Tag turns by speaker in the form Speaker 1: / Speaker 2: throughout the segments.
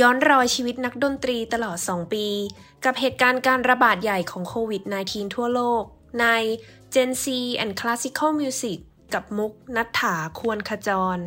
Speaker 1: ย้อนรอยชีวิตนักดนตรีตลอด 2 ปี กับเหตุการณ์การระบาดใหญ่ของโควิด -19 ทั่วโลก ใน Gen C and Classical Music กับมุกนัฐถาควรขจร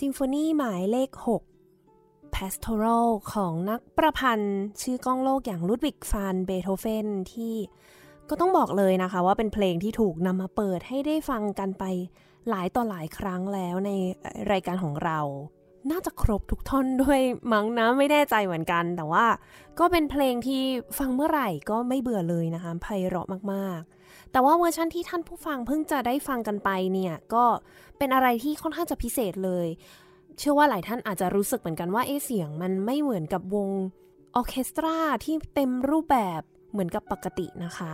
Speaker 1: ซิมโฟนีหมายเลข 6 Pastoral ของนักประพันธ์ชื่อก้องโลกอย่างลุดวิกฟานเบโธเฟนที่ก็ต้องบอกเลยนะคะว่าเป็นเพลงที่ถูกนำมาเปิดให้ได้ฟังกันไปหลายต่อหลายครั้งแล้วในรายการของเรา น่าจะครบทุกท่อนด้วยมั้งนะไม่แน่ใจเหมือนกัน แต่ว่าก็เป็นเพลงที่ฟังเมื่อไหร่ก็ไม่เบื่อเลยนะคะไพเราะมากๆ แต่ว่าเวอร์ชันที่ท่านผู้ฟังเพิ่งจะได้ฟังกันไปเนี่ย ก็เป็นอะไรที่ค่อนข้างจะพิเศษเลย เชื่อว่าหลายท่านอาจจะรู้สึกเหมือนกันว่าเอเสียงมันไม่เหมือนกับวงออเคสตราที่เต็มรูปแบบเหมือนกับปกตินะคะ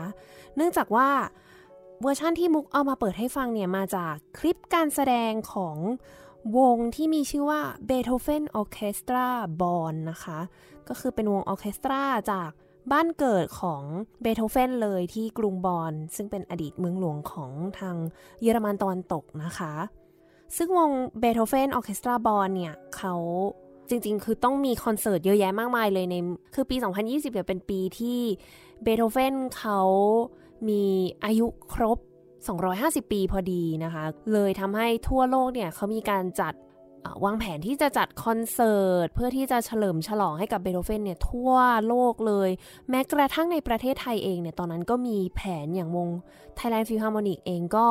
Speaker 1: เนื่องจากว่าเวอร์ชั่นที่มุกเอามาเปิดให้ฟังเนี่ยมาจากคลิปการแสดงของ วงที่มีชื่อว่า Beethoven Orchestra Bonn นะคะ ก็คือเป็นวงออเคสตราจากบ้านเกิดของเบโธเฟนเลยที่กรุงบอนซึ่งเป็นอดีตเมืองหลวงของทางเยอรมันตะวันตกนะคะ ซึ่งวงเบโธเฟนออเคสตราบอนเนี่ยเขาจริงๆ คือต้องมีคอนเสิร์ตเยอะแยะมากมายเลยใน คือปี 2020เนี่ยเป็นปีที่เบโธเฟนเขามีอายุครบ 250 ปีพอดีนะคะ เลยทำให้ทั่วโลกเนี่ยเขามีการจัดวางแผนที่จะจัดคอนเสิร์ต เพื่อที่จะเฉลิมฉลองให้กับเบโธเฟนเนี่ยทั่วโลกเลย แม้กระทั่งในประเทศไทยเองเนี่ยตอนนั้นก็มีแผนอย่างวง Thailand Philharmonic เองก็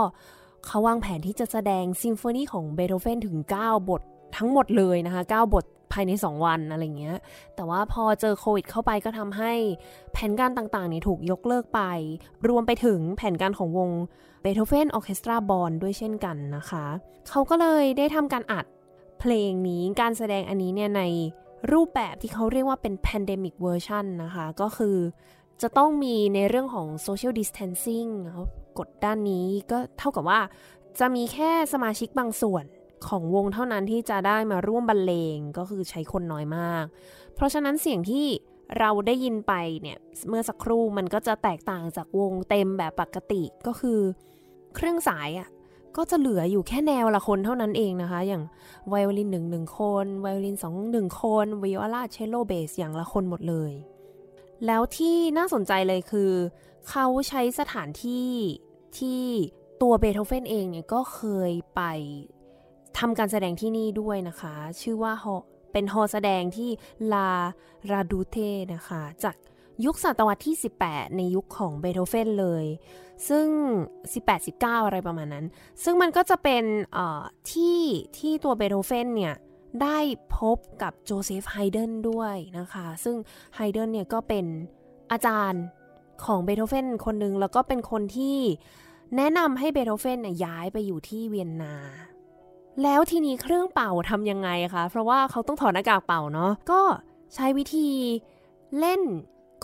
Speaker 1: เขาวางแผนที่จะแสดงซิมโฟนีของเบโธเฟนถึง 9 บททั้งหมดเลยนะคะ 9 บทภายใน 2 วันอะไรเงี้ย แต่ว่าพอเจอโควิดเข้าไปก็ทำให้แผนการต่างๆนี่ยถูกยกเลิกไป รวมไปถึงแผนการของวง เบโธเฟนออเคสตราบอลด้วยเช่นกันนะคะ เขาก็เลยได้ทำการอัดเพลงนี้การแสดงอันนี้เนี่ยในรูปแบบที่เขาเรียกว่าเป็น pandemic version นะคะ ก็คือจะต้องมีในเรื่องของ social distancing กดด้านนี้ก็เท่ากับว่าจะมีแค่สมาชิกบางส่วนของวงเท่านั้นที่จะได้มาร่วมบรรเลงก็คือใช้คนน้อยมาก เพราะฉะนั้นเสียงที่เราได้ยินไปเนี่ย เมื่อสักครู่มันก็จะแตกต่างจากวงเต็มแบบปกติก็คือ เครื่องสายอะ่ะก็จะเหลืออยู่แค่แนวละคนเท่านั้นเองนะคะ อย่างไวโอลินหนึ่งหนึ่งคนไวโอลินสองหนึ่งคนวิโอลาเชลโลเบสอย่างละคนหมดเลย แล้วที่น่าสนใจเลยคือ เขาใช้สถานที่ที่ตัวเบโธเฟนเองเนี่ยก็เคยไปทำการแสดงที่นี่ด้วยนะคะ ชื่อว่าเป็นฮอแสดงที่ลาราดูเทนะคะ จาก ยุคศตวรรษที่ 18 ในยุคของเบโธเฟนเลย ซึ่ง 18-19 อะไรประมาณนั้น ซึ่งมันก็จะเป็นที่ที่ตัวเบโธเฟนเนี่ยได้พบกับโจเซฟไฮเดินด้วยนะคะ ซึ่งไฮเดินเนี่ยก็เป็นอาจารย์ของเบโธเฟนคนหนึ่งแล้วก็เป็นคนที่แนะนำให้เบโธเฟนย้ายไปอยู่ที่เวียนนา แล้วทีนี้เครื่องเป่าทำยังไงคะ เพราะว่าเขาต้องถอดหน้ากากเป่าเนาะ ก็ใช้วิธีเล่น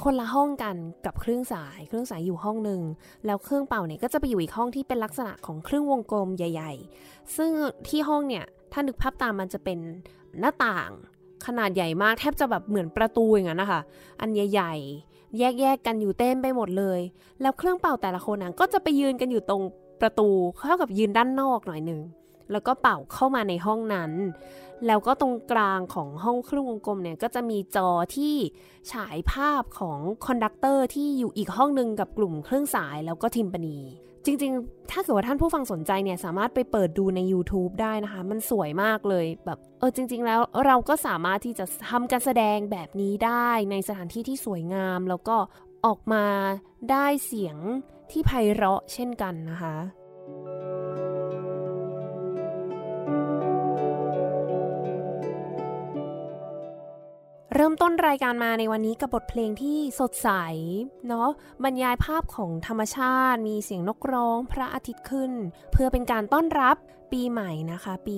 Speaker 1: คนละห้องกันกับเครื่องสาย เครื่องสายอยู่ห้องหนึ่ง แล้วเครื่องเป่าเนี่ยก็จะไปอยู่อีกห้องที่เป็นลักษณะของเครื่องวงกลมใหญ่ ๆ ซึ่งที่ห้องเนี่ยถ้านึกภาพตามมันจะเป็นหน้าต่างขนาดใหญ่มากแทบจะแบบเหมือนประตูอย่างนั้นนะคะ อันใหญ่ๆ แยกๆกันอยู่เต็มไปหมดเลย แล้วเครื่องเป่าแต่ละคนนะก็จะไปยืนกันอยู่ตรงประตูเท่ากับยืนด้านนอกหน่อยหนึ่ง แล้วก็เป่าเข้ามาในห้องนั้น แล้วก็ตรงกลางของห้องเครื่องวงกลมเนี่ยก็จะมีจอที่ฉายภาพของ conductor ที่อยู่อีกห้องหนึ่งกับกลุ่มเครื่องสายแล้วก็ทิมปานีจริงๆ ถ้าเกิดว่าท่านผู้ฟังสนใจเนี่ยสามารถไปเปิดดูใน YouTube ได้นะคะ มันสวยมากเลยแบบเออจริง ๆ แล้วเราก็สามารถที่จะทำการแสดงแบบนี้ได้ในสถานที่ที่สวยงาม แล้วก็ออกมาได้เสียงที่ไพเราะเช่นกันนะคะ เริ่มต้นรายการมาในวันนี้กับบทเพลงที่สดใสเนาะบรรยายภาพของธรรมชาติ มีเสียงนกร้องพระอาทิตย์ขึ้น เพื่อเป็นการต้อนรับปีใหม่นะคะ ปี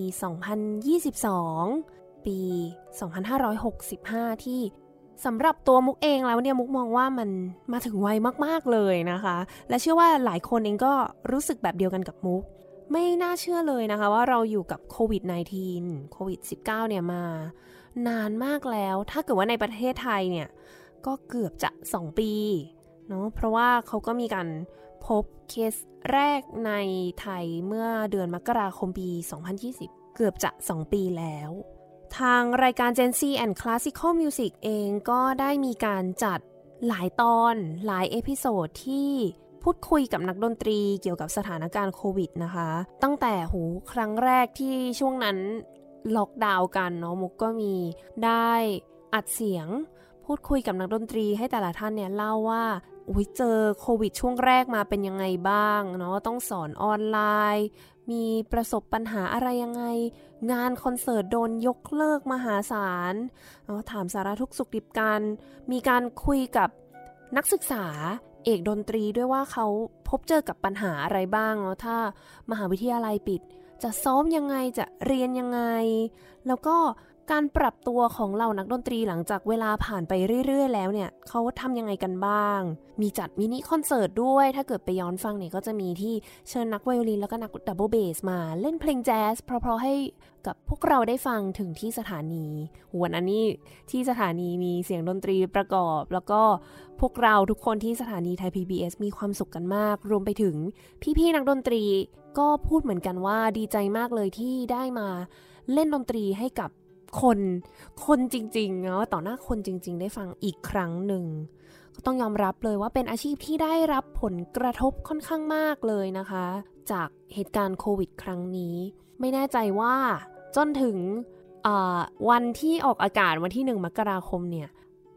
Speaker 1: 2022 ปี 2565 ที่สำหรับตัวมุกเองแล้วเนี่ยมุกมองว่ามันมาถึงไวมากๆเลยนะคะ และเชื่อว่าหลายคนเองก็รู้สึกแบบเดียวกันกับมุกไม่น่าเชื่อเลยนะคะว่าเราอยู่กับโควิด -19 โควิด -19 เนี่ยมา นานมากแล้ว ถ้าเกิดว่าในประเทศไทยเนี่ยก็เกือบจะ 2 ปีเนาะเพราะว่าเขาก็มีการพบเคสแรกในไทยเมื่อเดือนมกราคมปี 2020 เกือบจะ 2 ปีแล้ว ทางรายการ Gen Z and Classical Music เองก็ได้มีการจัดหลายตอนหลาย episode ที่พูดคุยกับนักดนตรีเกี่ยวกับสถานการณ์โควิดนะคะ ตั้งแต่หูครั้งแรกที่ช่วงนั้น ล็อกดาวน์กันเนาะมุกก็มีได้อัดเสียง พูดคุยกับนักดนตรีให้แต่ละท่านเนี่ยเล่าว่าอุ้ยเจอโควิดช่วงแรกมาเป็นยังไงบ้างเนาะต้องสอนออนไลน์ มีประสบปัญหาอะไรยังไง งานคอนเสิร์ตโดนยกเลิกมหาศาลเนาะถามสาระทุกสุขดิบกัน มีการคุยกับนักศึกษาเอกดนตรีด้วยว่าเขาพบเจอกับปัญหาอะไรบ้างเนาะถ้ามหาวิทยาลัยปิด จะซ้อมยังไงจะเรียนยังไง แล้วก็การปรับตัวของเหล่านักดนตรีหลังจากเวลาผ่านไปเรื่อย ๆ แล้วเนี่ยเขาทำยังไงกันบ้าง มีจัดมินิคอนเสิร์ตด้วย ถ้าเกิดไปย้อนฟังเนี่ยก็จะมีที่เชิญนักไวโอลินแล้วก็นักดับเบิลเบสมาเล่นเพลงแจ๊สเพราะๆให้กับพวกเราได้ฟังถึงที่สถานีวันอันนี้ที่สถานีมีเสียงดนตรีประกอบ แล้วก็พวกเราทุกคนที่สถานีไทย PBS มีความสุขกันมาก รวมไปถึงพี่ๆนักดนตรี ก็พูดเหมือนกันว่าดีใจมากเลยที่ได้มาเล่นดนตรีให้กับคนคนจริงๆเนาะต่อหน้าคนจริง ๆ ได้ฟังอีกครั้งหนึ่งก็ต้องยอมรับเลยว่าเป็นอาชีพที่ได้รับผลกระทบค่อนข้างมากเลยนะคะ จากเหตุการณ์โควิด ครั้งนี้ ไม่แน่ใจว่าจนถึงวันที่ออกอากาศวันที่ 1 มกราคมเนี่ย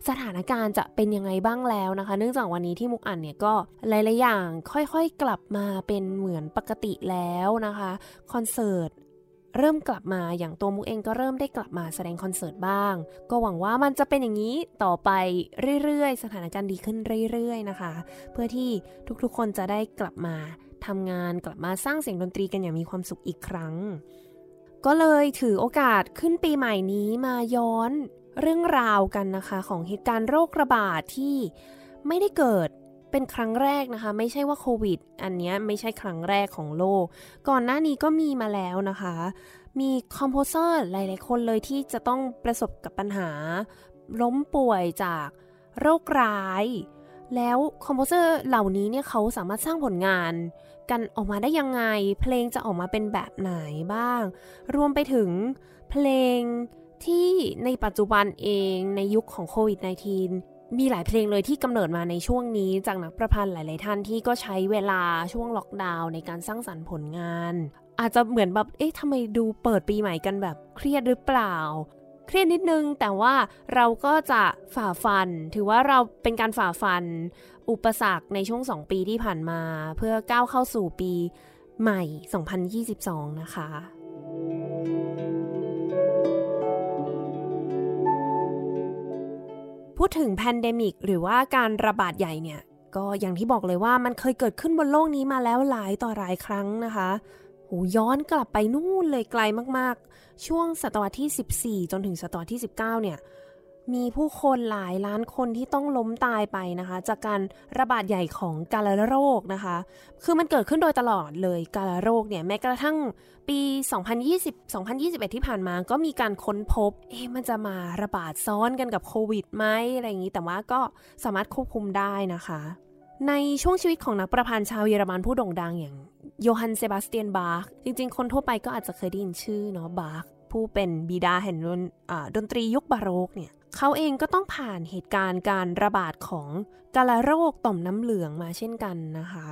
Speaker 1: สถานการณ์จะเป็นยังไงบ้างแล้วนะคะ เนื่องจากวันนี้ที่มุกอ่านเนี่ยก็หลายๆอย่างค่อยๆกลับมาเป็นเหมือนปกติแล้วนะคะคอนเสิร์ตเริ่มกลับมาอย่างตัวมุกเองก็เริ่มได้กลับมาแสดงคอนเสิร์ตบ้าง ก็หวังว่ามันจะเป็นอย่างนี้ต่อไปเรื่อยๆ สถานการณ์ดีขึ้นเรื่อย ๆนะคะ เพื่อที่ทุกๆคนจะได้กลับมาทำงานกลับมาสร้างเสียงดนตรีกันอย่างมีความสุขอีกครั้ง ก็เลยถือโอกาสขึ้นปีใหม่นี้มาย้อน เรื่องราวกันนะคะของเหตุการณ์โรคระบาดที่ไม่ได้เกิดเป็นครั้งแรกนะคะ ไม่ใช่ว่าโควิด อันนี้ไม่ใช่ครั้งแรกของโลก ก่อนหน้านี้ก็มีมาแล้วนะคะ มีคอมโพเซอร์หลายๆคนเลยที่จะต้องประสบกับปัญหา ล้มป่วยจากโรคร้าย แล้วคอมโพเซอร์เหล่านี้เนี่ยเขาสามารถสร้างผลงานกันออกมาได้ยังไง เพลงจะออกมาเป็นแบบไหนบ้าง รวมไปถึงเพลง ที่ในปัจจุบันเองในยุคของโควิด -19 มีหลายเพลงเลยที่กำเนิดมาในช่วงนี้จากนักประพันธ์หลาย ๆ ท่านที่ก็ใช้เวลาช่วงล็อกดาวน์ในการสร้างสรรค์ผลงาน อาจจะเหมือนแบบเอ๊ะทำไมดูเปิดปีใหม่กันแบบเครียดหรือเปล่า เครียดนิดนึงแต่ว่าเราก็จะฝ่าฟัน ถือว่าเราเป็นการฝ่าฟัน อุปสรรคในช่วง 2 ปีที่ผ่านมา เพื่อก้าวเข้าสู่ปีใหม่ 2022 นะคะ พูดถึง pandemic หรือว่าการระบาดใหญ่เนี่ย ก็อย่างที่บอกเลยว่ามันเคยเกิดขึ้นบนโลกนี้มาแล้วหลายต่อหลายครั้งนะคะโหย้อนกลับไปนู่นเลยไกลมากๆ ช่วงศตวรรษที่ 14 จนถึงศตวรรษที่ 19 เนี่ย มีผู้คนหลายล้านคนที่ต้องล้มตายไปนะคะ จากการระบาดใหญ่ของกาฬโรคนะคะ คือมันเกิดขึ้นโดยตลอดเลยกาฬโรคเนี่ยแม้กระทั่งปี 2020 2021 ที่ผ่านมาก็มีการค้นพบ เอ๊ะมันจะมาระบาดซ้อนกันกับโควิดไหมอะไรอย่างนี้แต่ว่าก็สามารถควบคุมได้นะคะ ในช่วงชีวิตของนักประพันธ์ชาวเยอรมันผู้โด่งดังอย่างโยฮันเซบาสเตียนบาร์กจริงๆ คนทั่วไปก็อาจจะเคยได้ยินชื่อเนาะบาร์กผู้เป็นบิดาแห่งดนตรียุคบาโรกเนี่ย เขาเองก็ต้องผ่านเหตุการณ์การระบาดของกาฬโรคต่อมน้ำเหลืองมาเช่นกันนะคะ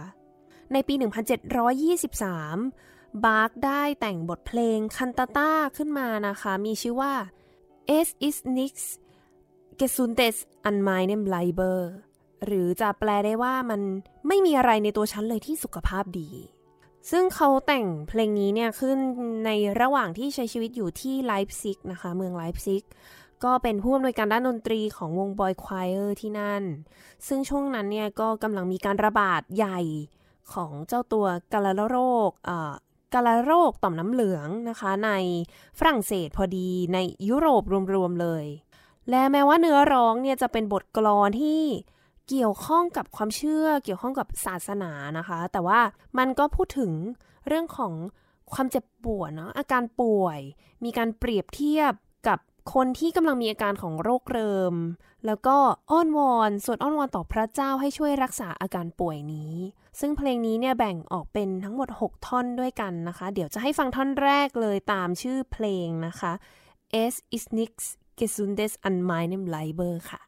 Speaker 1: ในปี 1723 บาร์กได้แต่งบทเพลงคันตาต้าขึ้นมานะคะ มีชื่อว่า Es ist nichts Gesundes an meinem Leibe หรือจะแปลได้ว่ามันไม่มีอะไรในตัวฉันเลยที่สุขภาพดี ซึ่งเขาแต่งเพลงนี้เนี่ยขึ้นในระหว่างที่ใช้ชีวิตอยู่ที่ไลพ์ซิกนะคะ เมืองไลพ์ซิก ก็เป็นผู้อำนวยการด้านดนตรีของวง boy choir ที่นั่น ซึ่งช่วงนั้นเนี่ยก็กำลังมีการระบาดใหญ่ของเจ้าตัวกาลาโรคกาลาโรคต่อมน้ำเหลืองนะคะ ในฝรั่งเศสพอดีในยุโรปรวมๆเลย และแม้ว่าเนื้อร้องเนี่ยจะเป็นบทกลอนที่เกี่ยวข้องกับความเชื่อเกี่ยวข้องกับศาสนานะคะ แต่ว่ามันก็พูดถึงเรื่องของความเจ็บปวดเนาะอาการป่วย มีการเปรียบเทียบกับ คนที่กำลังมีอาการของโรคเริม แล้วก็อ้อนวอนสวดอ้อนวอนต่อพระเจ้าให้ช่วยรักษาอาการป่วยนี้ ซึ่งเพลงนี้เนี่ยแบ่งออกเป็นทั้งหมด 6 ท่อนด้วยกันนะคะ เดี๋ยวจะให้ฟังท่อนแรกเลยตามชื่อเพลงนะคะ Es ist nichts Gesundes an meinem Leiber ค่ะ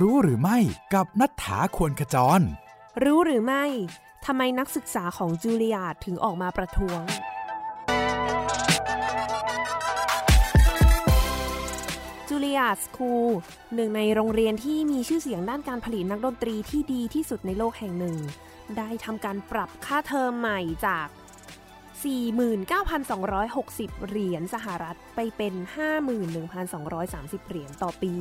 Speaker 2: รู้หรือไม่กับนัฐธาควรขจร
Speaker 1: รู้หรือไม่ทำไมนักศึกษาของจูเลียตถึงออกมาประท้วง จูเลียตสคูลหนึ่งในโรงเรียนที่มีชื่อเสียงด้านการผลิตนักดนตรีที่ดีที่สุดในโลกแห่งหนึ่ง ได้ทำการปรับค่าเทอมใหม่จาก 49,260 เหรียญสหรัฐไปเป็น 51,230 เหรียญต่อปี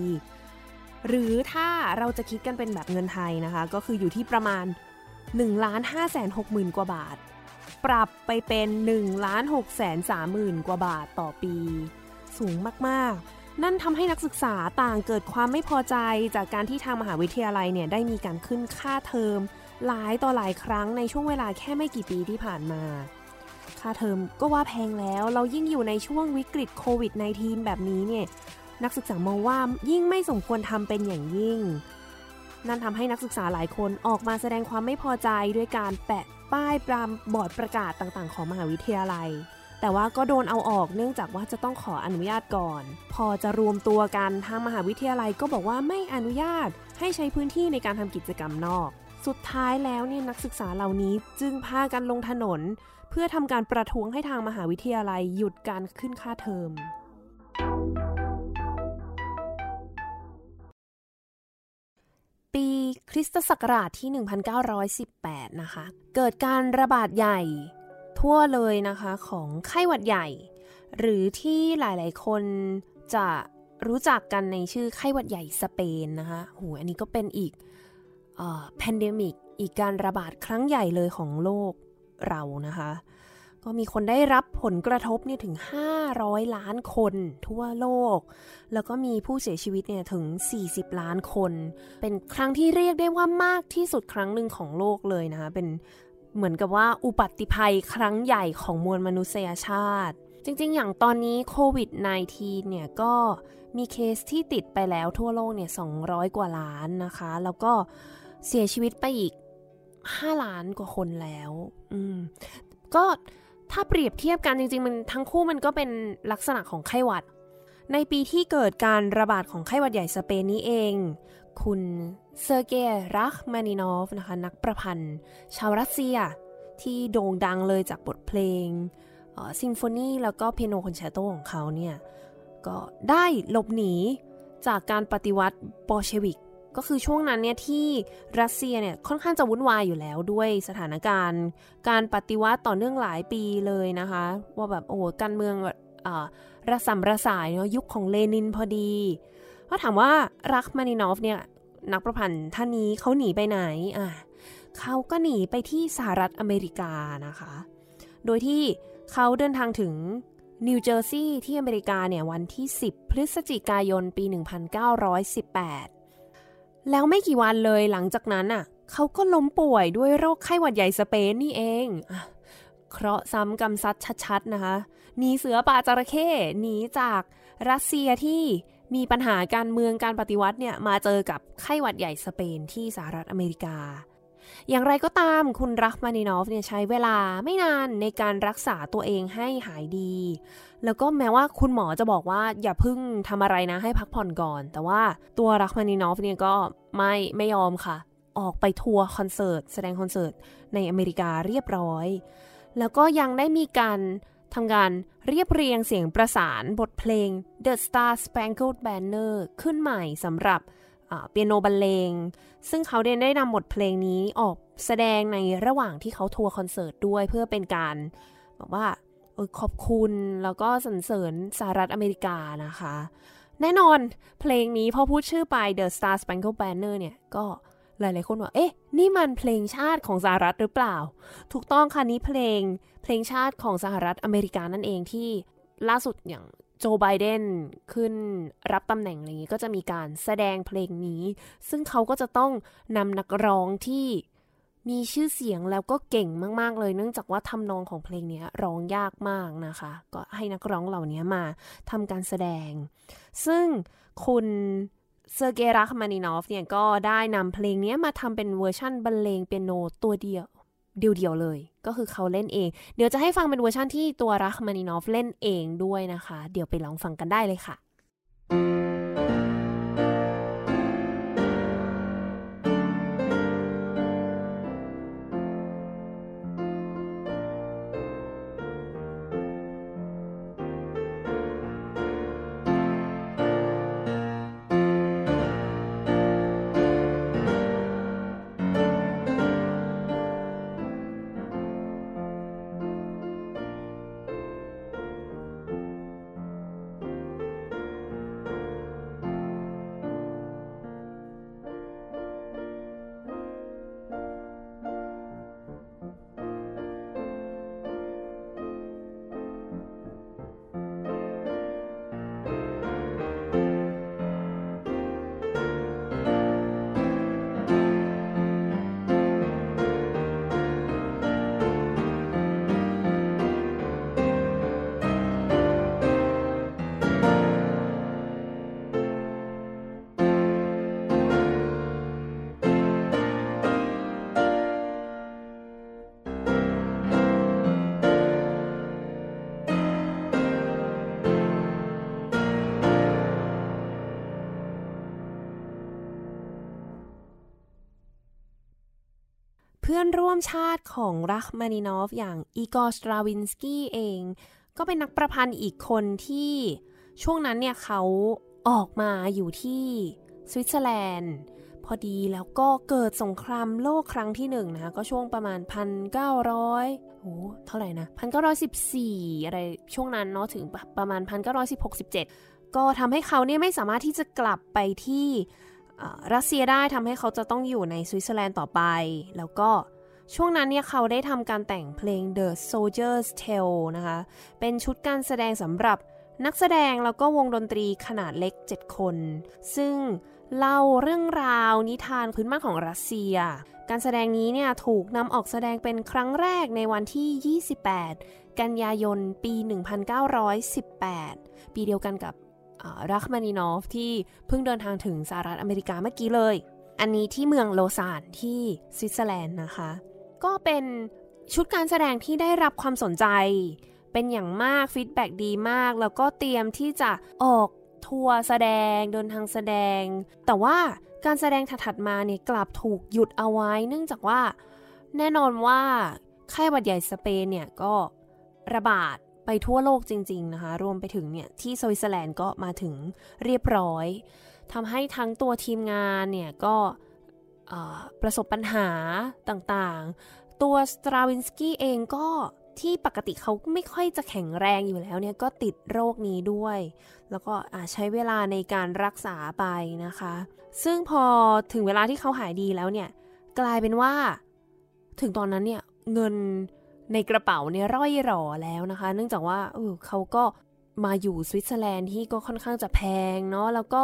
Speaker 1: หรือถ้าเราจะคิดกันเป็นแบบเงินไทยนะคะ ก็คืออยู่ที่ประมาณ1ล้าน5แสน6หมื่นกว่าบาท ปรับไปเป็น1ล้าน6แสน3หมื่นกว่าบาทต่อปี สูงมากๆ นั่นทำให้นักศึกษาต่างเกิดความไม่พอใจจากการที่ทางมหาวิทยาลัยเนี่ยได้มีการขึ้นค่าเทอมหลายต่อหลายครั้งในช่วงเวลาแค่ไม่กี่ปีที่ผ่านมา ค่าเทอมก็ว่าแพงแล้ว เรายิ่งอยู่ในช่วงวิกฤตโควิด -19 แบบนี้เนี่ย นักศึกษามองว่ายิ่งไม่สมควรทำเป็นอย่างยิ่ง นั่นทำให้นักศึกษาหลายคนออกมาแสดงความไม่พอใจด้วยการแปะป้ายปรามบอร์ดประกาศต่างๆ ของมหาวิทยาลัย แต่ว่าก็โดนเอาออกเนื่องจากว่าจะต้องขออนุญาตก่อน พอจะรวมตัวกันทางมหาวิทยาลัยก็บอกว่าไม่อนุญาตให้ใช้พื้นที่ในการทำกิจกรรมนอก สุดท้ายแล้วเนี่ยนักศึกษาเหล่านี้จึงพากันลงถนน เพื่อทำการประท้วงให้ทางมหาวิทยาลัยหยุดการขึ้นค่าเทอม คริสตศักราชที่ 1918 นะคะ เกิดการระบาดใหญ่ทั่วเลยนะคะของไข้หวัดใหญ่ หรือที่หลายๆ คนจะรู้จักกันในชื่อไข้หวัดใหญ่สเปนนะคะโหอันนี้ก็เป็นอีก pandemic อีกการระบาดครั้งใหญ่เลยของโลกเรานะคะ ก็มีคนได้รับผลกระทบเนี่ยถึง 500 ล้านคนทั่วโลก แล้วก็มีผู้เสียชีวิตเนี่ยถึง 40 ล้านคน เป็นครั้งที่เรียกได้ว่ามากที่สุดครั้งหนึ่งของโลกเลยนะคะ เป็นเหมือนกับว่าอุบัติภัยครั้งใหญ่ของมวลมนุษยชาติ จริง ๆ อย่างตอนนี้โควิด -19 เนี่ยก็มีเคสที่ติดไปแล้วทั่วโลกเนี่ย 200 กว่าล้านนะคะ แล้วก็เสียชีวิตไปอีก 5 ล้านกว่าคนแล้ว อืม ก็ ถ้าเปรียบเทียบกันจริงๆมันทั้งคู่มันก็เป็นลักษณะของไข้หวัด ในปีที่เกิดการระบาดของไข้หวัดใหญ่สเปนนี้เอง คุณเซอร์เกย์รัคมานินอฟนะคะนักประพันธ์ ชาวรัสเซียที่โด่งดังเลยจากบทเพลงซิมโฟนีแล้วก็เปียโนคอนแชร์โตของเขาเนี่ย ก็ได้หลบหนีจากการปฏิวัติบอลเชวิก ก็คือช่วงนั้นเนี่ยที่รัสเซียเนี่ยค่อนข้างจะวุ่นวายอยู่แล้วด้วยสถานการณ์ การปฏิวัติต่อเนื่องหลายปีเลยนะคะ ว่าแบบโอ้การเมืองระส่ำระสายเนาะยุคของเลนินพอดีก็ถามว่ารักมานินอฟเนี่ยนักประพันธ์ท่านนี้เขาหนีไปไหนอะเขาก็หนีไปที่สหรัฐอเมริกานะคะ โดยที่เขาเดินทางถึงนิวเจอร์ซีย์ที่อเมริกาเนี่ยวันที่ 10 พฤศจิกายนปี 1918 แล้วไม่กี่วันเลยหลังจากนั้นอะเขาก็ล้มป่วยด้วยโรคไข้หวัดใหญ่สเปนนี่เองเคราะห์ซ้ำกำซัดชัดๆนะคะหนีเสือป่าจระเข้หนีจากรัสเซียที่มีปัญหาการเมืองการปฏิวัติเนี่ยมาเจอกับไข้หวัดใหญ่สเปนที่สหรัฐอเมริกา อย่างไรก็ตามคุณรักมานินอฟเนี่ยใช้เวลาไม่นานในการรักษาตัวเองให้หายดี แล้วก็แม้ว่าคุณหมอจะบอกว่าอย่าพึ่งทำอะไรนะให้พักผ่อนก่อน แต่ว่าตัวรักมานินอฟเนี่ยก็ไม่ไม่ยอมค่ะ ออกไปทัวร์คอนเสิร์ตแสดงคอนเสิร์ตในอเมริกาเรียบร้อย แล้วก็ยังได้มีการทำการเรียบเรียงเสียงประสานบทเพลง The Star Spangled Banner ขึ้นใหม่สำหรับเปียโนบรรเลง ซึ่งเขาได้นำบทเพลงนี้ออกแสดงในระหว่างที่เขาทัวร์คอนเสิร์ตด้วยเพื่อเป็นการบอกว่า ขอบคุณแล้วก็สรรเสริญสหรัฐอเมริกานะคะ แน่นอนเพลงนี้พอพูดชื่อไป The Star Spangled Banner เนี่ยก็หลายๆคนว่าเอ๊ะ นี่มันเพลงชาติของสหรัฐหรือเปล่า ถูกต้องค่ะนี้เพลงเพลงชาติของสหรัฐอเมริกานั่นเองที่ล่าสุดอย่างโจไบเดนขึ้นรับตำแหน่งอะไรนี้ก็จะมีการแสดงเพลงนี้ ซึ่งเขาก็จะต้องนำนักร้องที่ มีชื่อเสียงแล้วก็เก่งมากๆ เลย เนื่องจากว่าทำนองของเพลงนี้ร้องยากมากนะคะ ก็ให้นักร้องเหล่านี้มาทำการแสดง ซึ่งคุณเซอร์เกรักมานินอฟเนี่ยก็ได้นำเพลงนี้มาทำเป็นเวอร์ชั่นบรรเลงเปียโนตัวเดียวเดียวๆเลย ก็คือเขาเล่นเอง เดี๋ยวจะให้ฟังเป็นเวอร์ชั่นที่ตัวรักมานินอฟเล่นเองด้วยนะคะ เดี๋ยวไปลองฟังกันได้เลยค่ะ เพื่อนร่วมชาติของรัคมานินอฟอย่างอีกอร์สตราวินสกี้เอง ก็เป็นนักประพันธ์อีกคนที่ช่วงนั้นเนี่ยเขาออกมาอยู่ที่สวิตเซอร์แลนด์ พอดีแล้วก็เกิดสงครามโลกครั้งที่หนึ่งนะก็ช่วงประมาณ 1,900โอ้เท่าไหร่นะ 1,914 อะไรช่วงนั้นเนาะถึงประมาณ 1,916-17 ก็ทำให้เขาเนี่ยไม่สามารถที่จะกลับไปที่ รัสเซียได้ทำให้เขาจะต้องอยู่ในสวิตเซอร์แลนด์ต่อไป แล้วก็ช่วงนั้นเนี่ยเขาได้ทำการแต่งเพลง The Soldier's Tale นะคะ เป็นชุดการแสดงสำหรับนักแสดงแล้วก็วงดนตรีขนาดเล็ก 7 คน ซึ่งเล่าเรื่องราวนิทานพื้นบ้านของรัสเซีย การแสดงนี้เนี่ยถูกนำออกแสดงเป็นครั้งแรกในวันที่ 28 กันยายนปี 1918 ปีเดียวกันกับ รัคมานินอฟที่เพิ่งเดินทางถึงสหรัฐอเมริกาเมื่อกี้เลย อันนี้ที่เมืองโลซานที่สวิตเซอร์แลนด์นะคะ ก็เป็นชุดการแสดงที่ได้รับความสนใจ เป็นอย่างมาก feedback ดีมาก แล้วก็เตรียมที่จะออกทัวร์แสดงเดินทางแสดง แต่ว่าการแสดงถัดมาเนี่ยกลับถูกหยุดเอาไว้ เนื่องจากว่าแน่นอนว่าไข้หวัดใหญ่สเปนเนี่ยก็ระบาด ทั่วโลกจริง ๆนะคะ รวมไปถึงเนี่ยที่สวิตเซอร์แลนด์ก็มาถึงเรียบร้อยทำให้ทั้งตัวทีมงานเนี่ยก็ประสบปัญหาต่างๆ ตัวสตราวินสกี้เองก็ที่ปกติเขาไม่ค่อยจะแข็งแรงอยู่แล้วเนี่ยก็ติดโรคนี้ด้วย แล้วก็ใช้เวลาในการรักษาไปนะคะ ซึ่งพอถึงเวลาที่เขาหายดีแล้วเนี่ย กลายเป็นว่า ถึงตอนนั้นเนี่ยเงิน ในกระเป๋าเนี่ยร่อยหรอแล้วนะคะ เนื่องจากว่าเออเขาก็มาอยู่สวิตเซอร์แลนด์ที่ก็ค่อนข้างจะแพงเนาะแล้วก็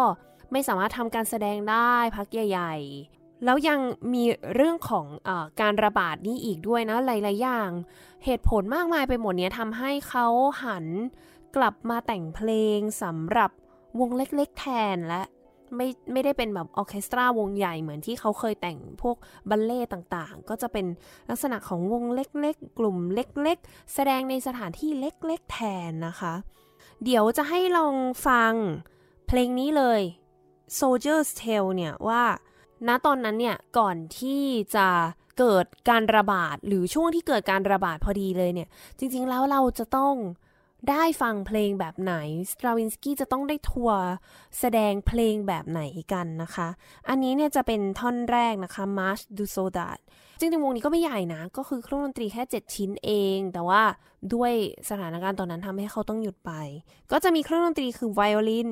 Speaker 1: ไม่สามารถทำการแสดงได้พักใหญ่ๆ แล้วยังมีเรื่องของอการระบาดนี้อีกด้วยนะหลายๆอย่าง เหตุผลมากมายไปหมดเนี้ยทำให้เขาหันกลับมาแต่งเพลงสำหรับวงเล็กๆแทนและ ไม่ไม่ได้เป็นแบบออเคสตราวงใหญ่เหมือนที่เขาเคยแต่งพวกบัลเล่ต่างๆ ก็จะเป็นลักษณะของวงเล็กๆ กลุ่มเล็กๆ แสดงในสถานที่เล็กๆ แทนนะคะ เดี๋ยวจะให้ลองฟังเพลงนี้เลย Soldier's Tale เนี่ยว่าณตอนนั้นเนี่ยก่อนที่จะเกิดการระบาดหรือช่วงที่เกิดการระบาดพอดีเลยเนี่ย จริงๆแล้วเราจะต้อง ได้ฟังเพลงแบบไหนสตราวินสกี้จะต้องได้ทัวร์แสดงเพลงแบบไหนกันนะคะ อันนี้เนี่ยจะเป็นท่อนแรกนะคะ March du Soldat จริงๆวงนี้ก็ไม่ใหญ่นะ ก็คือเครื่องดนตรีแค่ 7 ชิ้นเอง แต่ว่าด้วยสถานการณ์ตอนนั้นทำให้เขาต้องหยุดไป ก็จะมีเครื่องดนตรีคือไวโอลิน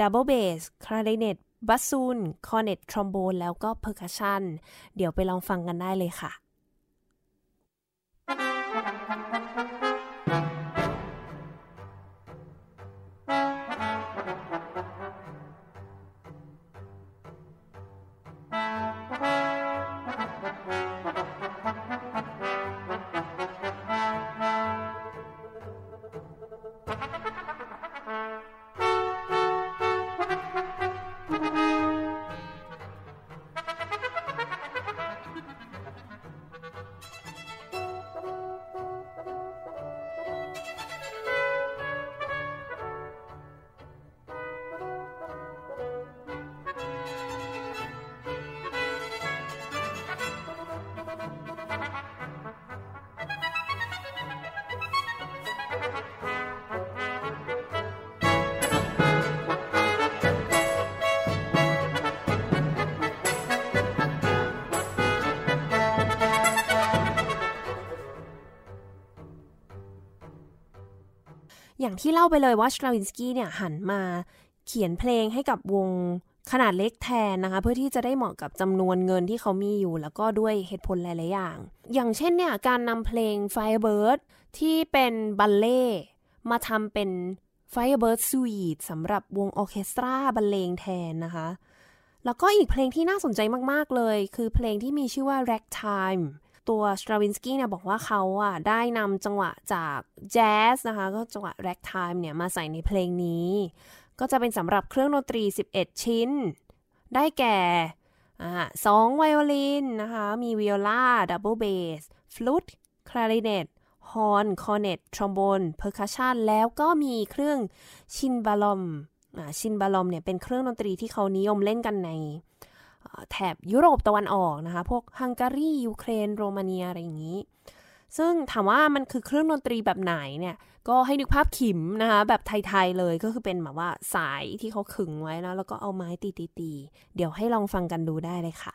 Speaker 1: ดับเบิลเบส คลาริเนตบัสซูน คอร์เนต ทรอมโบน แล้วก็เพอร์คัชชัน เดี๋ยวไปลองฟังกันได้เลยค่ะ อย่างที่เล่าไปเลยว่าสตราวินสกี้เนี่ยหันมาเขียนเพลงให้กับวงขนาดเล็กแทนนะคะ เพื่อที่จะได้เหมาะกับจำนวนเงินที่เขามีอยู่ แล้วก็ด้วยเหตุผลหลาย ๆ อย่าง อย่างเช่นเนี่ยการนำเพลง Firebird ที่เป็นบัลเล่มาทำเป็น Firebird Suite สำหรับวงออเคสตราบรรเลงแทนนะคะ แล้วก็อีกเพลงที่น่าสนใจมาก ๆ เลย คือเพลงที่มีชื่อว่า Ragtime ตัวสตราวินสกี้เนี่ยบอกว่าเขาอะได้นำจังหวะจากแจ๊สนะคะ ก็จังหวะแร็กไทม์เนี่ยมาใส่ในเพลงนี้ ก็จะเป็นสำหรับเครื่องดนตรี 11 ชิ้น ได้แก่สองไวโอลินนะคะ มีวิโอลาดับเบิลเบสฟลูตคลาริเนตฮอร์นคอร์เนตทรอมโบนเพอร์คัชชันแล้วก็มีเครื่องซิมบาลอมซิมบาลอมเนี่ยเป็นเครื่องดนตรีที่เขานิยมเล่นกันใน แถบยุโรปตะวันออกนะคะ พวกฮังการียูเครน โรมาเนียอะไรอย่างนี้ ซึ่งถามว่ามันคือเครื่องดนตรีแบบไหนเนี่ย ก็ให้นึกภาพขิมนะคะ แบบไทยๆเลยก็คือเป็นแบบว่าสายที่เขาขึงไว้นะแล้วก็เอาไม้ตีๆเดี๋ยวให้ลองฟังกันดูได้เลยค่ะ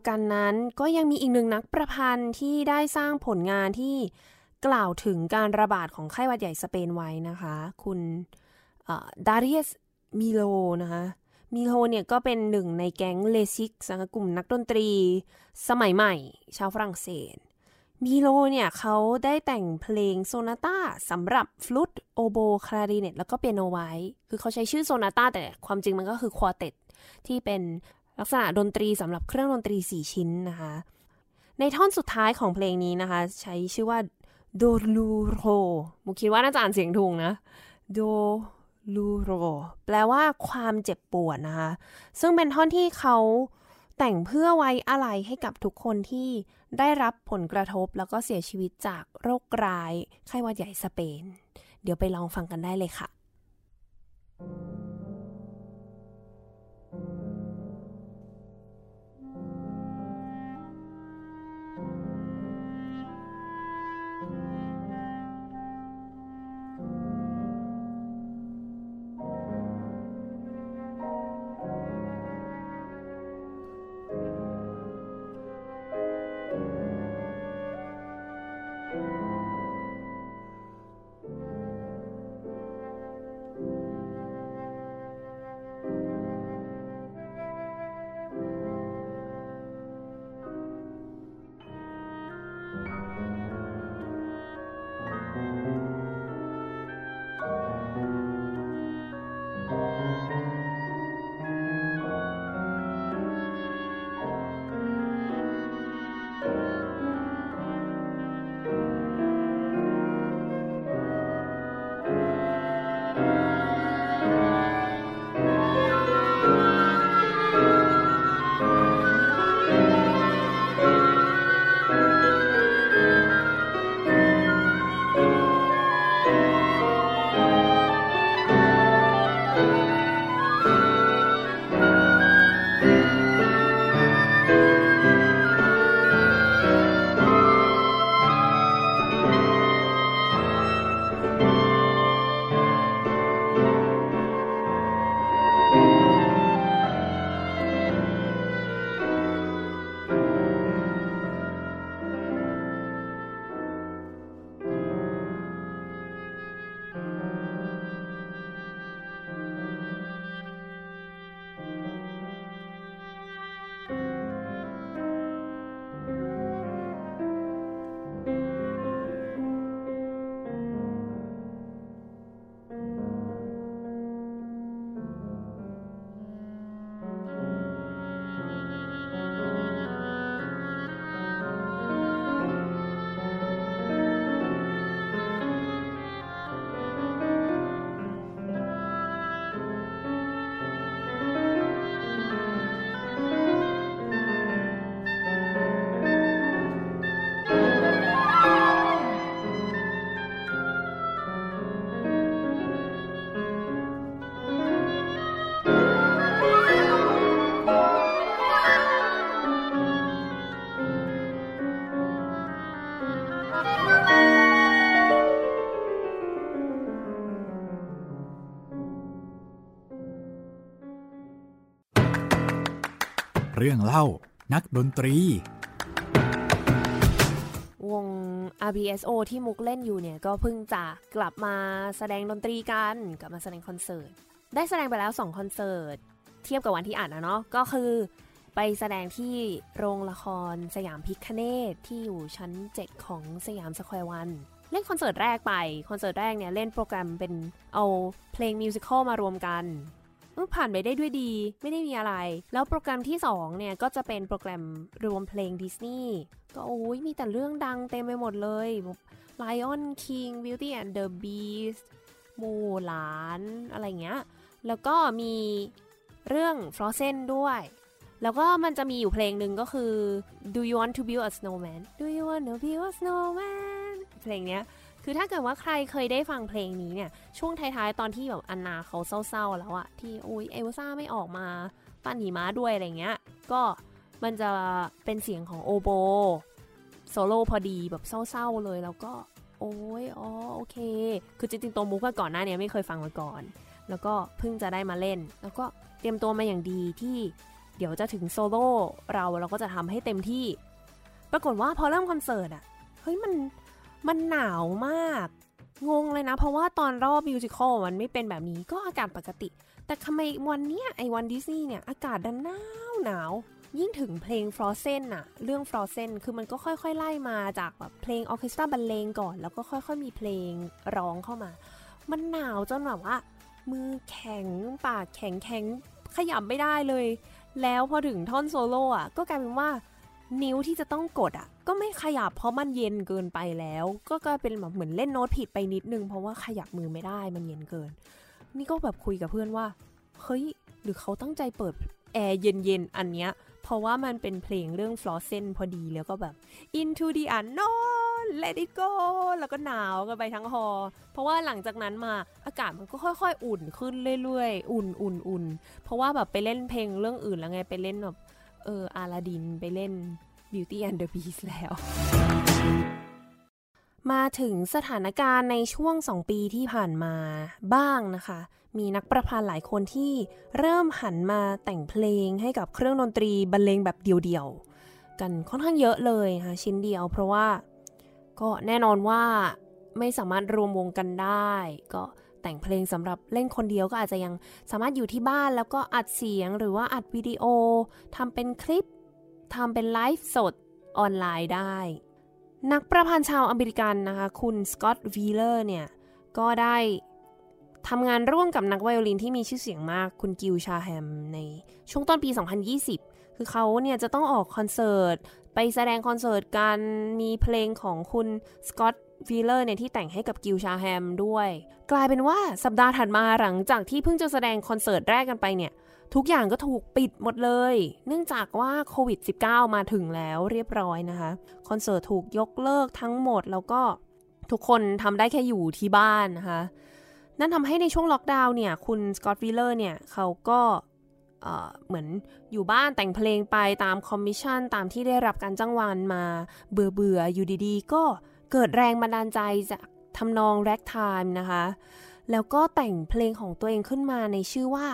Speaker 1: ยวกันนั้น ก็ยังมีอีกหนึ่งนักประพันธ์ที่ได้สร้างผลงานที่กล่าวถึงการระบาดของไข้หวัดใหญ่สเปนไว้นะคะ คุณดาริอุสมิโยนะคะมิโยเนี่ยก็เป็นหนึ่งในแก๊ง Les Six สังกลุ่มนักดนตรี สมัยใหม่ ชาวฝรั่งเศสมิโยเนี่ยเขาได้แต่งเพลงโซนาต้าสำหรับฟลุตโอโบคลาริเนตแล้วก็เปียโนไว้ คือเขาใช้ชื่อโซนาต้าแต่ความจริงมันก็คือควอเต็ตที่เป็น ลักษณะดนตรีสำหรับเครื่องดนตรี 4 ชิ้นนะคะ ในท่อนสุดท้ายของเพลงนี้นะคะ ใช้ชื่อว่าโดลูโรมุคิดว่าน่าจะอ่านเสียงถูกนะโดลูโรแปลว่าความเจ็บปวดนะคะ ซึ่งเป็นท่อนที่เขาแต่งเพื่อไว้อะไรให้กับทุกคนที่ได้รับผลกระทบแล้วก็เสียชีวิตจากโรคร้ายไข้หวัดใหญ่สเปน เดี๋ยวไปลองฟังกันได้เลยค่ะ
Speaker 2: เรื่องเล่านักดนตรี
Speaker 1: วง RBSO ที่มุกเล่นอยู่เนี่ย ก็เพิ่งจะกลับมาแสดงดนตรีกัน กลับมาแสดงคอนเสิร์ต ได้แสดงไปแล้ว 2 คอนเสิร์ต เทียบกับวันที่อ่านนะเนาะก็คือไปแสดงที่โรงละครสยามพิฆเนศที่อยู่ชั้น 7 ของสยามสแควร์วันเล่นคอนเสิร์ตแรกไป คอนเสิร์ตแรกเนี่ยเล่นโปรแกรมเป็นเอาเพลง musical มารวมกัน ผ่านไปได้ด้วยดีไม่ได้มีอะไร แล้วโปรแกรมที่ 2 เนี่ย ก็จะเป็นโปรแกรมรวมเพลงดิสนีย์ก็โอ้ยมีแต่เรื่องดังเต็มไปหมดเลย Lion King Beauty and the Beast มูหลานอะไรเงี้ย แล้วก็มีเรื่อง Frozen ด้วย แล้วก็มันจะมีอยู่เพลงหนึ่งก็คือ Do you want to build a snowman Do you want to build a snowman เพลงเนี้ย คือถ้าเกิดว่าใครเคยได้ฟังเพลงนี้เนี่ย ช่วงท้ายๆ ตอนที่แบบอันนาเขาเศร้าๆ แล้วอะที่อุ้ยเอลซ่าไม่ออกมาปั้นหิมะด้วยอะไรเงี้ย ก็มันจะเป็นเสียงของโอโบโซโล่พอดีแบบเศร้าๆเลยแล้วก็ โอ้ยอ๋อโอเค คือจริงๆตัวมุกก่อนหน้านี้ไม่เคยฟังมาก่อน แล้วก็เพิ่งจะได้มาเล่น แล้วก็เตรียมตัวมาอย่างดีที่เดี๋ยวจะถึงโซโล่เราเราก็จะทำให้เต็มที่ ปรากฏว่าพอเริ่มคอนเสิร์ตอะเฮ้ยมัน มันหนาวมาก งงเลยนะ เพราะว่าตอนรอบมิวสิควลมันไม่เป็นแบบนี้ก็อากาศปกติ แต่ทำไมวันเนี้ยไอวันดิสนีย์เนี่ย อากาศดันหนาวหนาว ยิ่งถึงเพลง Frozen อะเรื่อง Frozen คือมันก็ค่อยๆ ไล่มาจากแบบเพลงออเคสตราบรรเลงก่อน แล้วก็ค่อยๆ มีเพลงร้องเข้ามา มันหนาวจนแบบว่า มือแข็งปากแข็งแข็งขยับไม่ได้เลย แล้วพอถึงท่อนโซโล่อะก็กลายเป็นว่า นิ้วที่จะต้องกดอะก็ไม่ขยับเพราะมันเย็นเกินไปแล้ว ก็กลายเป็นแบบเหมือนเล่นโน้ตผิดไปนิดนึง เพราะว่าขยับมือไม่ได้มันเย็นเกิน นี่ก็แบบคุยกับเพื่อนว่าเฮ้ยหรือเขาตั้งใจเปิดแอร์เย็นๆอันเนี้ยเพราะว่ามันเป็นเพลงเรื่อง Frozen พอดีแล้วก็แบบ Into the unknown Let it go แล้วก็หนาวกันไปทั้งฮอ เพราะว่าหลังจากนั้นมาอากาศมันก็ค่อยๆ อุ่นขึ้นเรื่อยๆ อุ่นอุ่นอุ่นเพราะว่าแบบไปเล่นเพลงเรื่องอื่นแล้วไงไปเล่นแบบ เอออาลาดินไปเล่น Beauty and the Beast แล้ว มาถึงสถานการณ์ในช่วง 2 ปีที่ผ่านมาบ้างนะคะ มีนักประพันธ์หลายคนที่เริ่มหันมาแต่งเพลงให้กับเครื่องดนตรีบรรเลงแบบเดี่ยวๆ กันค่อนข้างเยอะเลยค่ะชิ้นเดียว เพราะว่าก็แน่นอนว่าไม่สามารถรวมวงกันได้ ก็ แต่งเพลงสำหรับเล่นคนเดียวก็อาจจะยังสามารถอยู่ที่บ้านแล้วก็อัดเสียงหรือว่าอัดวิดีโอทำเป็นคลิปทำเป็นไลฟ์สดออนไลน์ได้ นักประพันธ์ชาวอเมริกันนะคะ คุณสกอตต์วีเลอร์เนี่ย ก็ได้ทำงานร่วมกับนักไวโอลินที่มีชื่อเสียงมากคุณกิลชาฮามในช่วงต้นปี 2020 คือเขาเนี่ยจะต้องออกคอนเสิร์ต ไปแสดงคอนเสิร์ตกันมีเพลงของคุณสกอตต์ วีเลอร์เนี่ยที่แต่งให้กับกิลชาฮามด้วย กลายเป็นว่าสัปดาห์ถัดมาหลังจากที่เพิ่งจะแสดงคอนเสิร์ตแรกกันไปเนี่ยทุกอย่างก็ถูกปิดหมดเลย เนื่องจากว่าโควิด -19 มาถึงแล้วเรียบร้อยนะคะ คอนเสิร์ตถูกยกเลิกทั้งหมดแล้วก็ทุกคนทำได้แค่อยู่ที่บ้านนะคะ นั่นทำให้ในช่วงล็อกดาวน์เนี่ย คุณสกอตต์วีเลอร์เนี่ย เขาก็เหมือนอยู่บ้านแต่งเพลงไปตามคอมมิชชั่น ตามที่ได้รับการจ้างวานมาเบื่อเบื่ออยู่ดีๆ ก็ เกิดแรงบันดาลใจจากทำนอง ragtime นะคะ แล้วก็แต่งเพลงของตัวเองขึ้นมาในชื่อว่า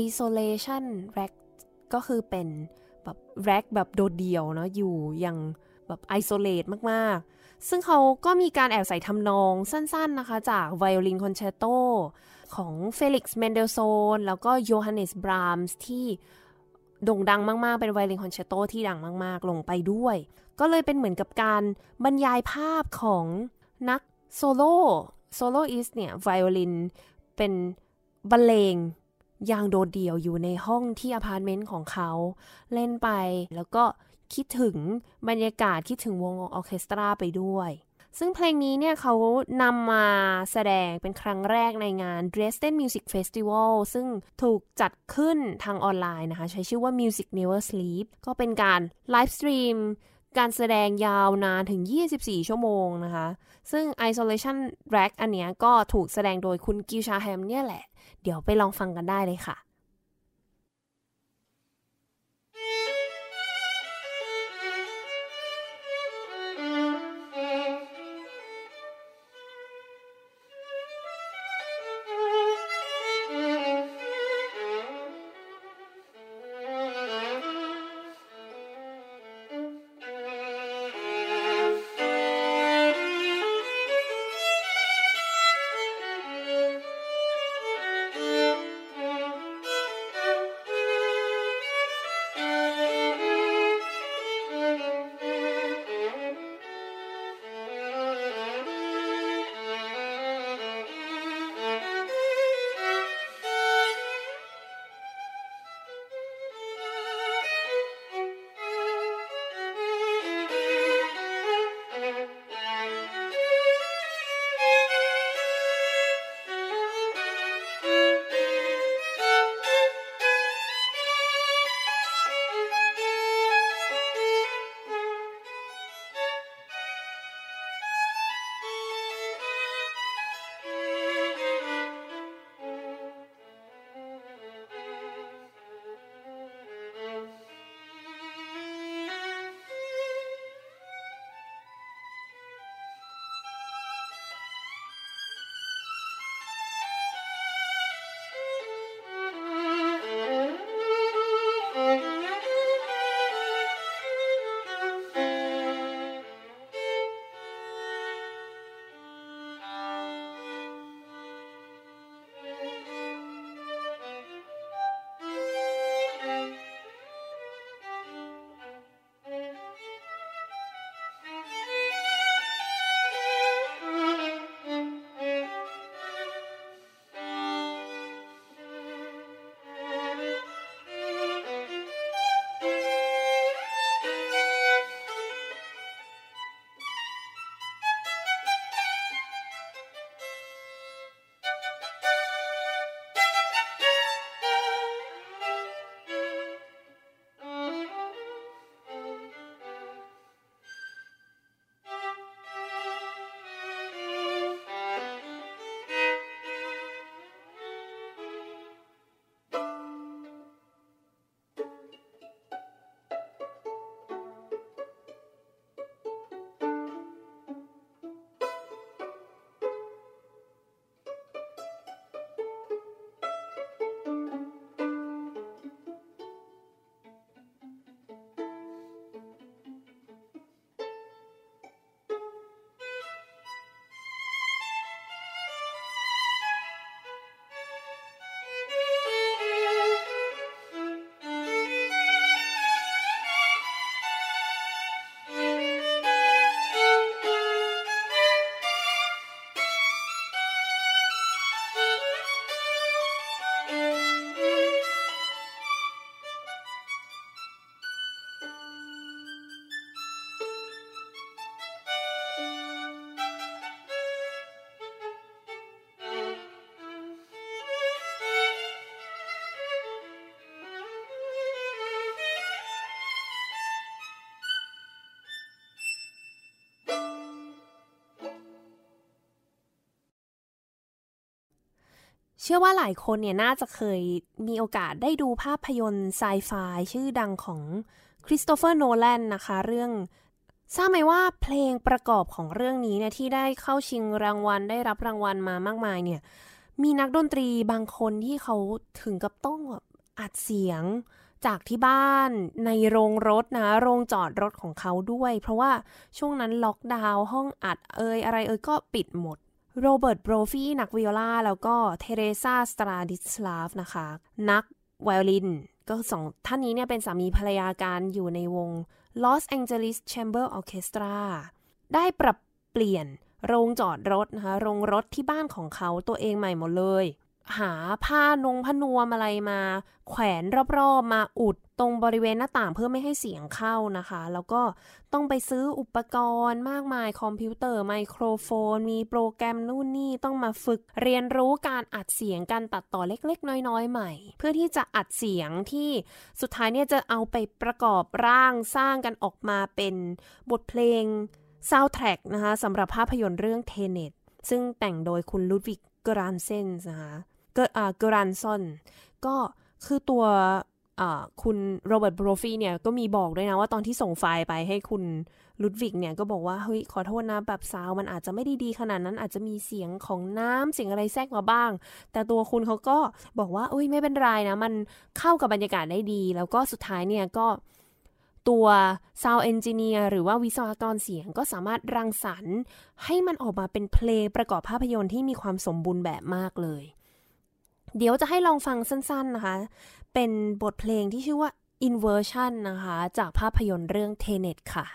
Speaker 1: Isolation Rag ก็คือเป็นแบบ rack แบบโดดเดี่ยวเนาะอยู่อย่างแบบ isolate มากๆ ซึ่งเขาก็มีการแอบใส่ทำนองสั้นๆนะคะจากไวโอลินคอนแชร์โตของเฟลิกซ์เมนเดลโซนแล้วก็โยฮันเนสบรามส์ที่ โด่งดังมาก ๆ เป็นไวโอลินคอนแชร์โตที่ดังมาก ๆ ลงไปด้วย ก็เลยเป็นเหมือนกับการบรรยายภาพของนักโซโล่ soloist เนี่ยไวโอลินเป็นบรรเลงอย่างโดดเดี่ยวอยู่ในห้องที่อพาร์ตเมนต์ของเขา เล่นไปแล้วก็คิดถึงบรรยากาศคิดถึงวงออเคสตราไปด้วย ซึ่งเพลงนี้เนี่ยเขานำมาแสดงเป็นครั้งแรกในงาน Dresden Music Festival ซึ่งถูกจัดขึ้นทางออนไลน์นะคะ ใช้ชื่อว่า Music Never Sleep ก็เป็นการ livestream การแสดงยาวนานถึง 24 ชั่วโมงนะคะ ซึ่ง Isolation Rag อันเนี้ยก็ถูกแสดงโดยคุณกิล ชาแฮมเนี่ยแหละ เดี๋ยวไปลองฟังกันได้เลยค่ะ ชื่อว่าหลายคนเนี่ยน่าจะเคยมีโอกาสได้ดูภาพยนตร์ไซไฟชื่อดังของคริสโตเฟอร์โนแลนนะคะ เรื่องทราบไหมว่าเพลงประกอบของเรื่องนี้เนี่ยที่ได้เข้าชิงรางวัลได้รับรางวัลมามากมายเนี่ยมีนักดนตรีบางคนที่เขาถึงกับต้องอัดเสียงจากที่บ้านในโรงรถนะ โรงจอดรถของเขาด้วย เพราะว่าช่วงนั้นล็อกดาวน์ห้องอัดเอยอะไรเอยก็ปิดหมด โรเบิร์ตโบรฟีนักวิโอลาแล้วก็เทเรซาสตราดิสลาฟนะคะ นักไวโอลิน ก็สองท่านนี้เนี่ยเป็นสามีภรรยาการอยู่ในวง Los Angeles Chamber Orchestra ได้ปรับเปลี่ยนโรงจอดรถนะคะ โรงรถที่บ้านของเขาตัวเองใหม่หมดเลย หาผ้านงผ้านวมอะไรมา แขวนรอบๆมาอุด ตรงบริเวณหน้าต่างเพื่อไม่ให้เสียงเข้านะคะ แล้วก็ต้องไปซื้ออุปกรณ์มากมายคอมพิวเตอร์ไมโครโฟน มีโปรแกรมนู่นนี่ต้องมาฝึกเรียนรู้การอัดเสียงการตัดต่อเล็กๆ น้อยๆ ใหม่ เพื่อที่จะอัดเสียงที่สุดท้ายเนี่ยจะเอาไปประกอบร่างสร้างกันออกมาเป็นบทเพลงซาวแทร็กนะคะสำหรับภาพยนตร์เรื่อง Tenet ซึ่งแต่งโดยคุณลุดวิก โกรานเซนนะคะเกเกอรานซอนก็คือตัว คุณโรเบิร์ตบรฟีเนี่ยก็มีบอกด้วยนะว่าตอนที่ส่งไฟล์ไปให้คุณลุดวิกเนี่ยก็บอกว่าเฮ้ยขอโทษนะแบบซาวมันอาจจะไม่ได้ดีขนาดนั้นอาจจะมีเสียงของน้ำเสียงอะไรแทรกมาบ้าง แต่ตัวคุณเขาก็บอกว่าเอ้ยไม่เป็นไรนะ มันเข้ากับบรรยากาศได้ดี แล้วก็สุดท้ายเนี่ยก็ตัว sound engineer หรือว่าวิศวกรเสียงก็สามารถรังสรรค์ ให้มันออกมาเป็นเพลงประกอบภาพยนตร์ที่มีความสมบูรณ์แบบมากเลย เดี๋ยวจะให้ลองฟังสั้นๆนะคะ เป็นบทเพลงที่ชื่อว่า Inversion นะคะ จากภาพยนตร์เรื่อง Tenet ค่ะ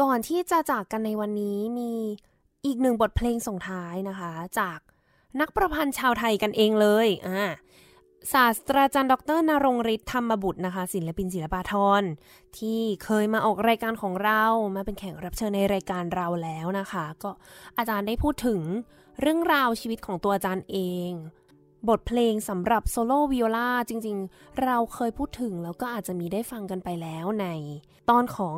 Speaker 1: ก่อนที่จะจากกันในวันนี้มีอีกหนึ่งบทเพลงส่งท้ายนะคะ จากนักประพันธ์ชาวไทยกันเองเลยอ่าศาสตราจารย์ดรนรงฤทธิ์ธรรมบุตรนะคะ ศิลปินศิลปาทรที่เคยมาออกรายการของเรามาเป็นแขกรับเชิญในรายการเราแล้วนะคะ ก็อาจารย์ได้พูดถึงเรื่องราวชีวิตของตัวอาจารย์เอง บทเพลงสำหรับโซโล่วิโอลาจริง ๆ เราเคยพูดถึงแล้วก็อาจจะมีได้ฟังกันไปแล้วใน ตอนของ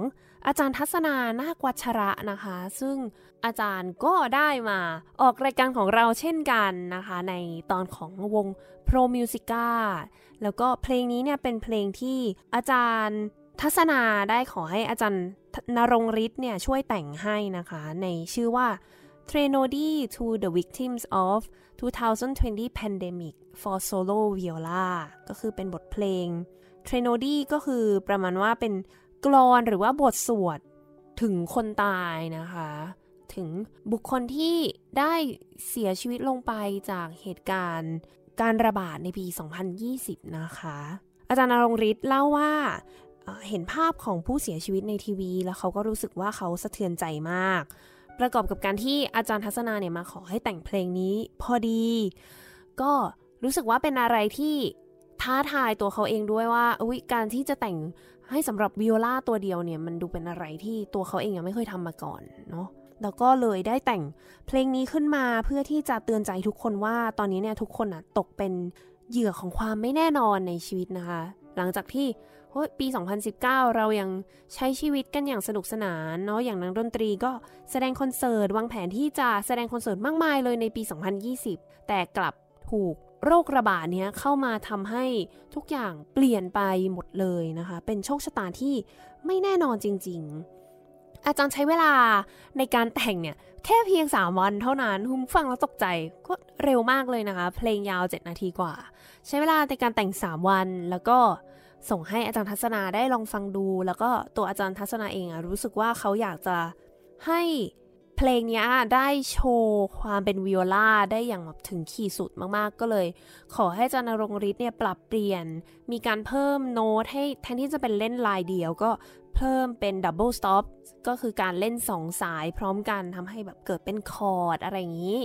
Speaker 1: อาจารย์ทัศนานาควัชระนะคะ ซึ่งอาจารย์ก็ได้มาออกรายการของเราเช่นกันนะคะ ในตอนของวง Pro Musica แล้วก็เพลงนี้เนี่ยเป็นเพลงที่อาจารย์ทัศนาได้ขอให้อาจารย์นรงฤทธิ์เนี่ยช่วยแต่งให้นะคะ ในชื่อว่า t r e n o d y to the victims of 2020 pandemic for solo viola ก็คือเป็นบทเพลง t r e n o d y ก็คือประมาณว่าเป็น กลอนหรือว่าบทสวดถึงคนตายนะคะ ถึงบุคคลที่ได้เสียชีวิตลงไปจากเหตุการณ์การระบาดในปี 2020 นะคะ อาจารย์นรงฤทธิ์เล่าว่าเห็นภาพของผู้เสียชีวิตในทีวี แล้วเขาก็รู้สึกว่าเขาสะเทือนใจมาก ประกอบกับการที่อาจารย์ทัศนาเนี่ยมาขอให้แต่งเพลงนี้พอดี ก็รู้สึกว่าเป็นอะไรที่ท้าทายตัวเขาเองด้วยว่าอุยการที่จะแต่ง ให้สำหรับวิโอลาตัวเดียวเนี่ยมันดูเป็นอะไรที่ตัวเขาเองยังไม่เคยทำมาก่อนเนาะแล้วก็เลยได้แต่งเพลงนี้ขึ้นมาเพื่อที่จะเตือนใจทุกคนว่าตอนนี้เนี่ยทุกคนอะตกเป็นเหยื่อของความไม่แน่นอนในชีวิตนะคะ หลังจากที่ปี 2019 เรายังใช้ชีวิตกันอย่างสนุกสนานเนาะอย่างนักดนตรีก็แสดงคอนเสิร์ตวางแผนที่จะแสดงคอนเสิร์ตมากมายเลยในปี 2020 แต่กลับถูก โรคระบาดเนี้ยเข้ามาทำให้ทุกอย่างเปลี่ยนไปหมดเลยนะคะ เป็นโชคชะตาที่ไม่แน่นอนจริง ๆ อาจารย์ใช้เวลาในการแต่งเนี่ย แค่เพียง 3 วันเท่านั้นคุณฟังแล้วตกใจก็เร็วมากเลยนะคะ เพลงยาว 7 นาทีกว่า ใช้เวลาในการแต่ง 3 วันแล้วก็ส่งให้อาจารย์ทัศนาได้ลองฟังดู แล้วก็ตัวอาจารย์ทัศนาเองอะรู้สึกว่าเขาอยากจะให้ เพลงนี้ได้โชว์ความเป็นวิโอลาได้อย่างแบบถึงขีดสุดมากๆ ก็เลย ขอให้จารย์ณรงค์ฤทธิ์เนี่ยปรับเปลี่ยน มีการเพิ่มโน้ตให้แทนที่จะเป็นเล่นลายเดียวก็เพิ่มเป็น double stop ก็คือการเล่นสองสายพร้อมกันทำให้แบบเกิดเป็นคอร์ดอะไรอย่างนี้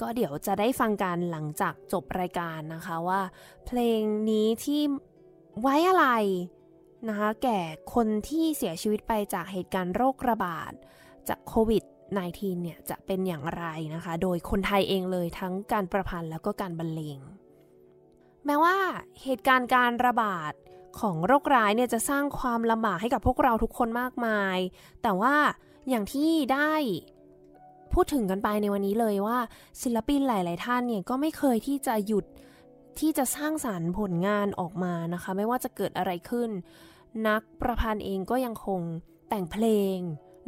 Speaker 1: ก็เดี๋ยวจะได้ฟังกันหลังจากจบรายการนะคะว่า เพลงนี้ที่ไว้อะไรนะคะแก่คนที่เสียชีวิตไปจากเหตุการณ์โรคระบาดจากโควิด 19 เนี่ยจะเป็นอย่างไรนะคะ โดยคนไทยเองเลยทั้งการประพันธ์แล้วก็การบรรเลง แม้ว่าเหตุการณ์การระบาดของโรคร้ายเนี่ยจะสร้างความลำบากให้กับพวกเราทุกคนมากมาย แต่ว่าอย่างที่ได้พูดถึงกันไปในวันนี้เลยว่า ศิลปินหลาย ๆ ท่านเนี่ยก็ไม่เคยที่จะหยุดที่จะสร้างสารรค์ผลงานออกมานะคะ ไม่ว่าจะเกิดอะไรขึ้น นักประพันธ์เองก็ยังคงแต่งเพลง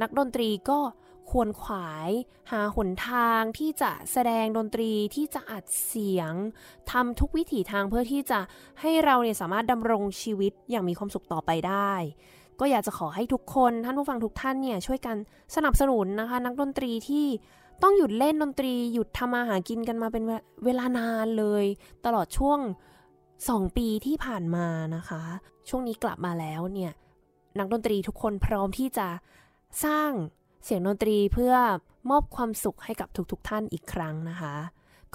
Speaker 1: นักดนตรีก็ ควรขวาย หาหนทางที่จะแสดงดนตรีที่จะอัดเสียงทำทุกวิถีทางเพื่อที่จะให้เราเนี่ยสามารถดำรงชีวิตอย่างมีความสุขต่อไปได้ ก็อยากจะขอให้ทุกคนท่านผู้ฟังทุกท่านเนี่ยช่วยกันสนับสนุนนะคะ นักดนตรีที่ต้องหยุดเล่นดนตรี หยุดทำมาหากินกันมาเป็นเวลานานเลย ตลอดช่วง 2 ปีที่ผ่านมานะคะ ช่วงนี้กลับมาแล้วเนี่ยนักดนตรีทุกคนพร้อมที่จะสร้าง เสียงดนตรีเพื่อมอบความสุขให้กับทุกๆทท่านอีกครั้งนะคะ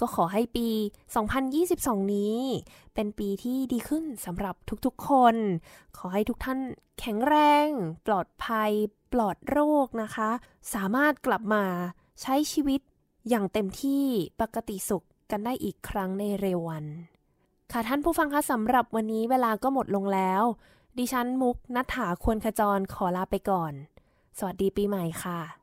Speaker 1: ก็ขอให้ปี 2022 นี้ เป็นปีที่ดีขึ้นสำหรับทุกๆคน ขอให้ทุกท่านแข็งแรง ปลอดภัย ปลอดโรคนะคะ สามารถกลับมาใช้ชีวิตอย่างเต็มที่ปกติสุขกันได้อีกครั้งในเร็ววัน ค่ะท่านผู้ฟังคะสำหรับวันนี้เวลาก็หมดลงแล้ว ดิฉันมุกนัฐาควรขจรขอลาไปก่อน สวัสดีปีใหม่ค่ะ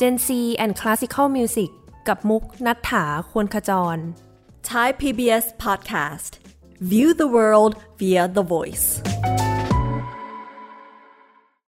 Speaker 1: Gen C and Classical Music กับมุกนัฐถาควรขจร
Speaker 3: Thai PBS Podcast View the world via the voice